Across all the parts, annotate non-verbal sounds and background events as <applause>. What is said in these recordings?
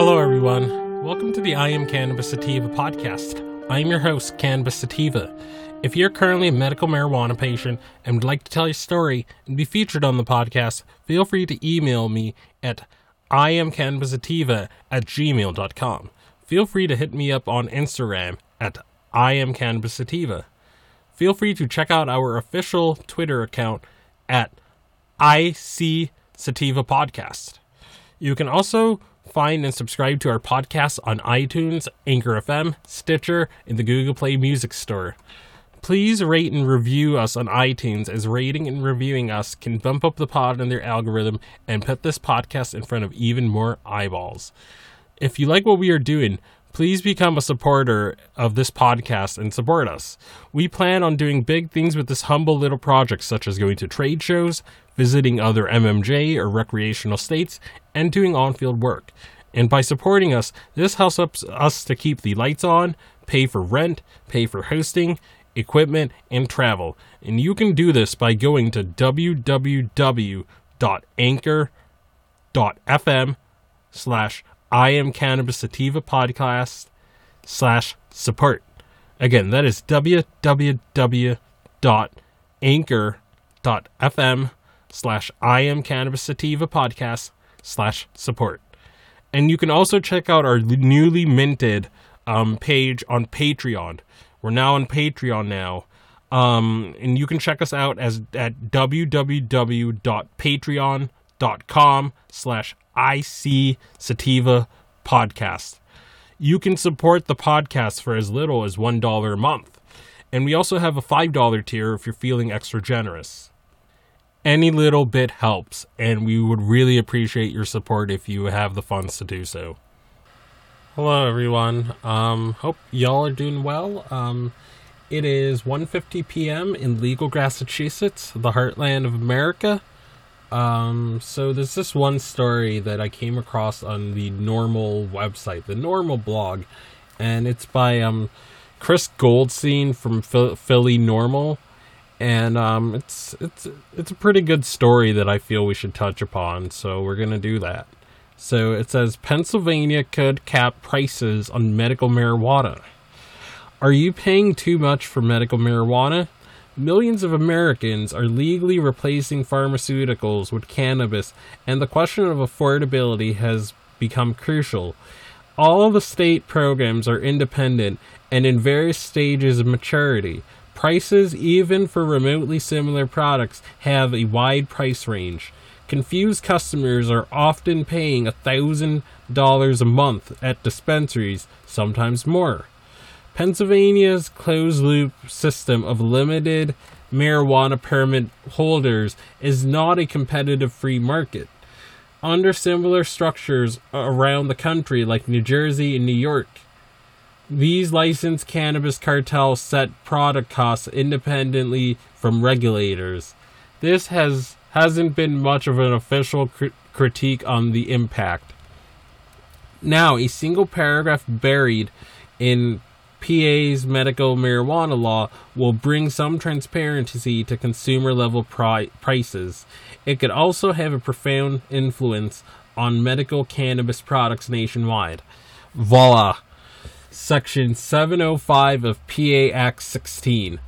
Hello, everyone. Welcome to the I Am Cannabis Sativa podcast. I am your host, Cannabis Sativa. If you're currently a medical marijuana patient and would like to tell your story and be featured on the podcast, feel free to email me at iamcannabisativa at gmail.com. Feel free to hit me up on Instagram at iamcannabisativa. Feel free to check out our official Twitter account at IC Sativa Podcast. You can also find and subscribe to our podcast on iTunes, Anchor FM, Stitcher, and the Google Play Music Store. Please rate and review us on iTunes, as rating and reviewing us can bump up the pod in their algorithm and put this podcast in front of even more eyeballs. If you like what we are doing, please become a supporter of this podcast and support us. We plan on doing big things with this humble little project, such as going to trade shows, visiting other MMJ or recreational states, and doing on field work. And by supporting us, this helps us to keep the lights on, pay for rent, pay for hosting, equipment, and travel. And you can do this by going to www.anchor.fm slash I am Cannabis Sativa Podcast slash support. Again, that is www.anchor.fm slash I am Cannabis Sativa Podcast slash support. And you can also check out our newly minted um, page on Patreon. We're now on Patreon now. Um, and you can check us out as at www.patreon.com slash IC Sativa Podcast. You can support the podcast for as little as $1 a month. And we also have a $5 tier if you're feeling extra generous. Any little bit helps, and we would really appreciate your support if you have the funds to do so. Hello, everyone. Um, hope y'all are doing well. Um, it is 1.50 p.m. in legal Massachusetts, the heartland of America. Um, so there's this one story that I came across on the NORML website, the NORML blog, and it's by um, Chris Goldstein from Philly NORML, and um, it's it's it's a pretty good story that I feel we should touch upon. So we're gonna do that. So it says Pennsylvania could cap prices on medical marijuana. Are you paying too much for medical marijuana? Millions of Americans are legally replacing pharmaceuticals with cannabis, and the question of affordability has become crucial. All the state programs are independent and in various stages of maturity. Prices, even for remotely similar products, have a wide price range. Confused customers are often paying $1,000 a month at dispensaries, sometimes more. Pennsylvania's closed loop system of limited marijuana permit holders is not a competitive free market. Under similar structures around the country, like New Jersey and New York, these licensed cannabis cartels set product costs independently from regulators. This has hasn't been much of an official cr- critique on the impact. Now, a single paragraph buried in PA's medical marijuana law will bring some transparency to consumer level pri- prices. It could also have a profound influence on medical cannabis products nationwide. Voila! Section 705 of PA Act 16.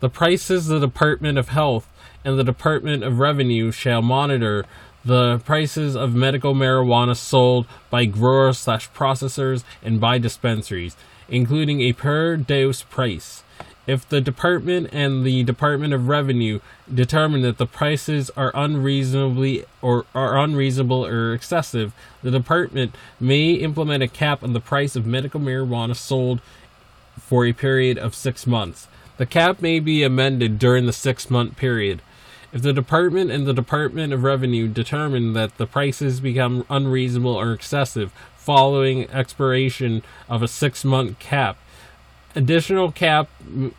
The prices the Department of Health and the Department of Revenue shall monitor the prices of medical marijuana sold by growers slash processors and by dispensaries including a per dose price. If the department and the Department of Revenue determine that the prices are unreasonably or are unreasonable or excessive, the department may implement a cap on the price of medical marijuana sold for a period of 6 months. The cap may be amended during the 6-month period. If the department and the Department of Revenue determine that the prices become unreasonable or excessive following expiration of a six month cap. Additional cap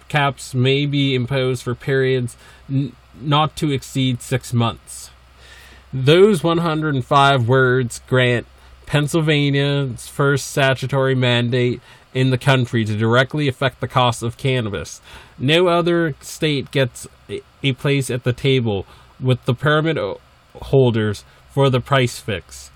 caps may be imposed for periods n- not to exceed six months. Those 105 words grant Pennsylvania's first statutory mandate in the country to directly affect the cost of cannabis. No other state gets a place at the table with the pyramid holders for the price fix.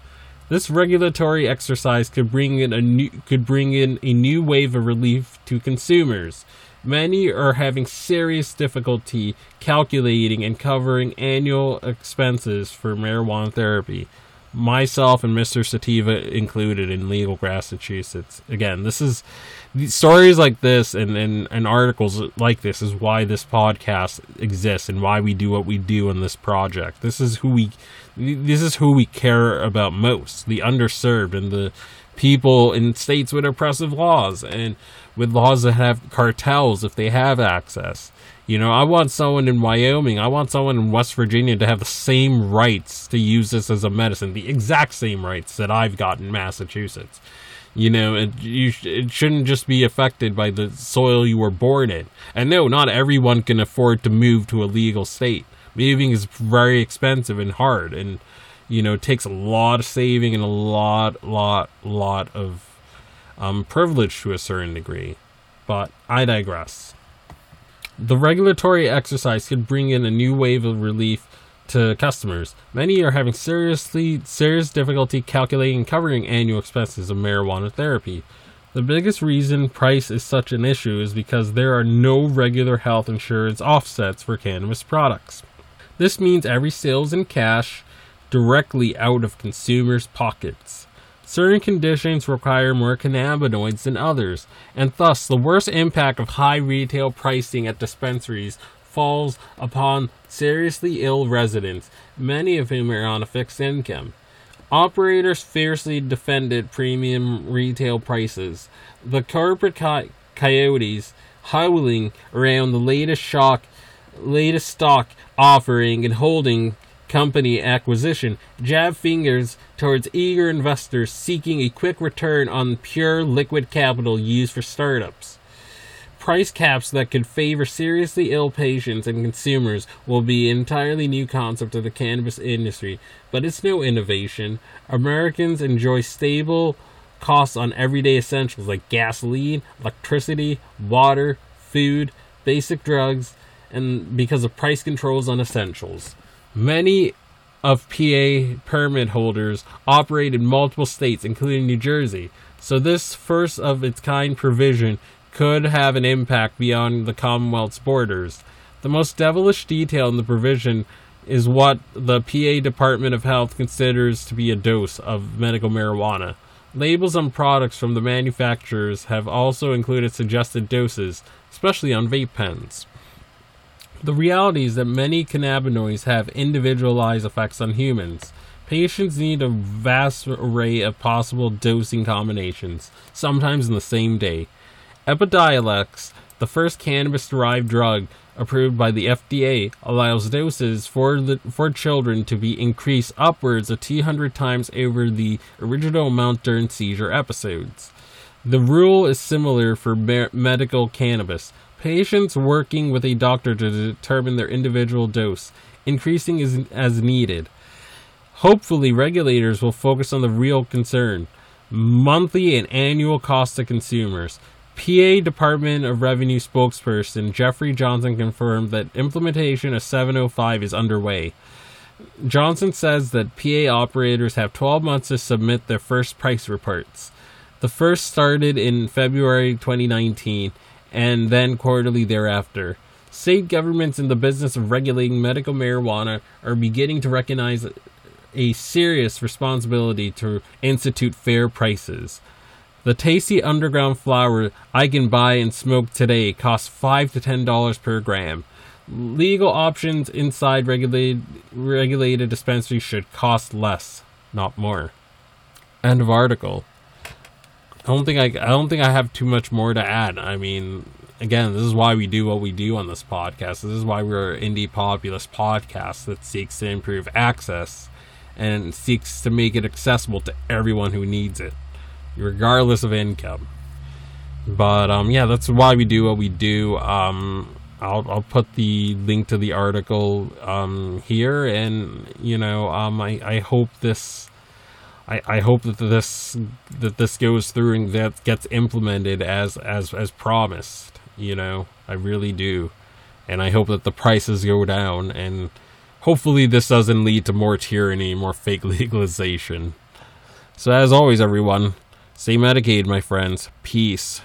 This regulatory exercise could bring in a new could bring in a new wave of relief to consumers. Many are having serious difficulty calculating and covering annual expenses for marijuana therapy. Myself and Mr. Sativa included in legal Massachusetts. Again, this is stories like this and, and, and articles like this is why this podcast exists and why we do what we do in this project. This is who we this is who we care about most, the underserved and the people in states with oppressive laws and with laws that have cartels if they have access. You know, I want someone in Wyoming, I want someone in West Virginia to have the same rights to use this as a medicine, the exact same rights that I've got in Massachusetts. You know, it, you, it shouldn't just be affected by the soil you were born in. And no, not everyone can afford to move to a legal state. Moving is very expensive and hard, and you know, takes a lot of saving and a lot, lot, lot of um, privilege to a certain degree. But I digress. The regulatory exercise could bring in a new wave of relief to customers. Many are having seriously serious difficulty calculating and covering annual expenses of marijuana therapy. The biggest reason price is such an issue is because there are no regular health insurance offsets for cannabis products. This means every sale is in cash directly out of consumers' pockets. Certain conditions require more cannabinoids than others, and thus the worst impact of high retail pricing at dispensaries falls upon seriously ill residents, many of whom are on a fixed income. Operators fiercely defended premium retail prices. The corporate co- coyotes howling around the latest shock, latest stock offering and holding company acquisition jab fingers towards eager investors seeking a quick return on pure liquid capital used for startups. Price caps that could favor seriously ill patients and consumers will be an entirely new concept of the cannabis industry, but it's no innovation. Americans enjoy stable costs on everyday essentials like gasoline, electricity, water, food, basic drugs, and because of price controls on essentials. Many of PA permit holders operate in multiple states, including New Jersey. So, this first of its kind provision could have an impact beyond the Commonwealth's borders. The most devilish detail in the provision is what the PA Department of Health considers to be a dose of medical marijuana. Labels on products from the manufacturers have also included suggested doses, especially on vape pens. The reality is that many cannabinoids have individualized effects on humans. Patients need a vast array of possible dosing combinations, sometimes in the same day. Epidiolex, the first cannabis derived drug approved by the FDA, allows doses for, the, for children to be increased upwards of 200 times over the original amount during seizure episodes. The rule is similar for medical cannabis. Patients working with a doctor to determine their individual dose, increasing as, as needed. Hopefully, regulators will focus on the real concern monthly and annual cost to consumers. PA Department of Revenue spokesperson Jeffrey Johnson confirmed that implementation of 705 is underway. Johnson says that PA operators have 12 months to submit their first price reports. The first started in February 2019 and then quarterly thereafter. State governments in the business of regulating medical marijuana are beginning to recognize a serious responsibility to institute fair prices. The tasty underground flower I can buy and smoke today costs five to ten dollars per gram. Legal options inside regulated regulated dispensaries should cost less, not more. End of article. I don't think I, I don't think I have too much more to add. I mean, again, this is why we do what we do on this podcast. This is why we're an indie populist podcast that seeks to improve access and seeks to make it accessible to everyone who needs it regardless of income. But um, yeah, that's why we do what we do. Um, I'll I'll put the link to the article um, here, and you know, um, I I hope this. I, I hope that this that this goes through and that gets implemented as as as promised. You know, I really do, and I hope that the prices go down, and hopefully this doesn't lead to more tyranny, more fake <laughs> legalization. So, as always, everyone, stay medicated, my friends. Peace.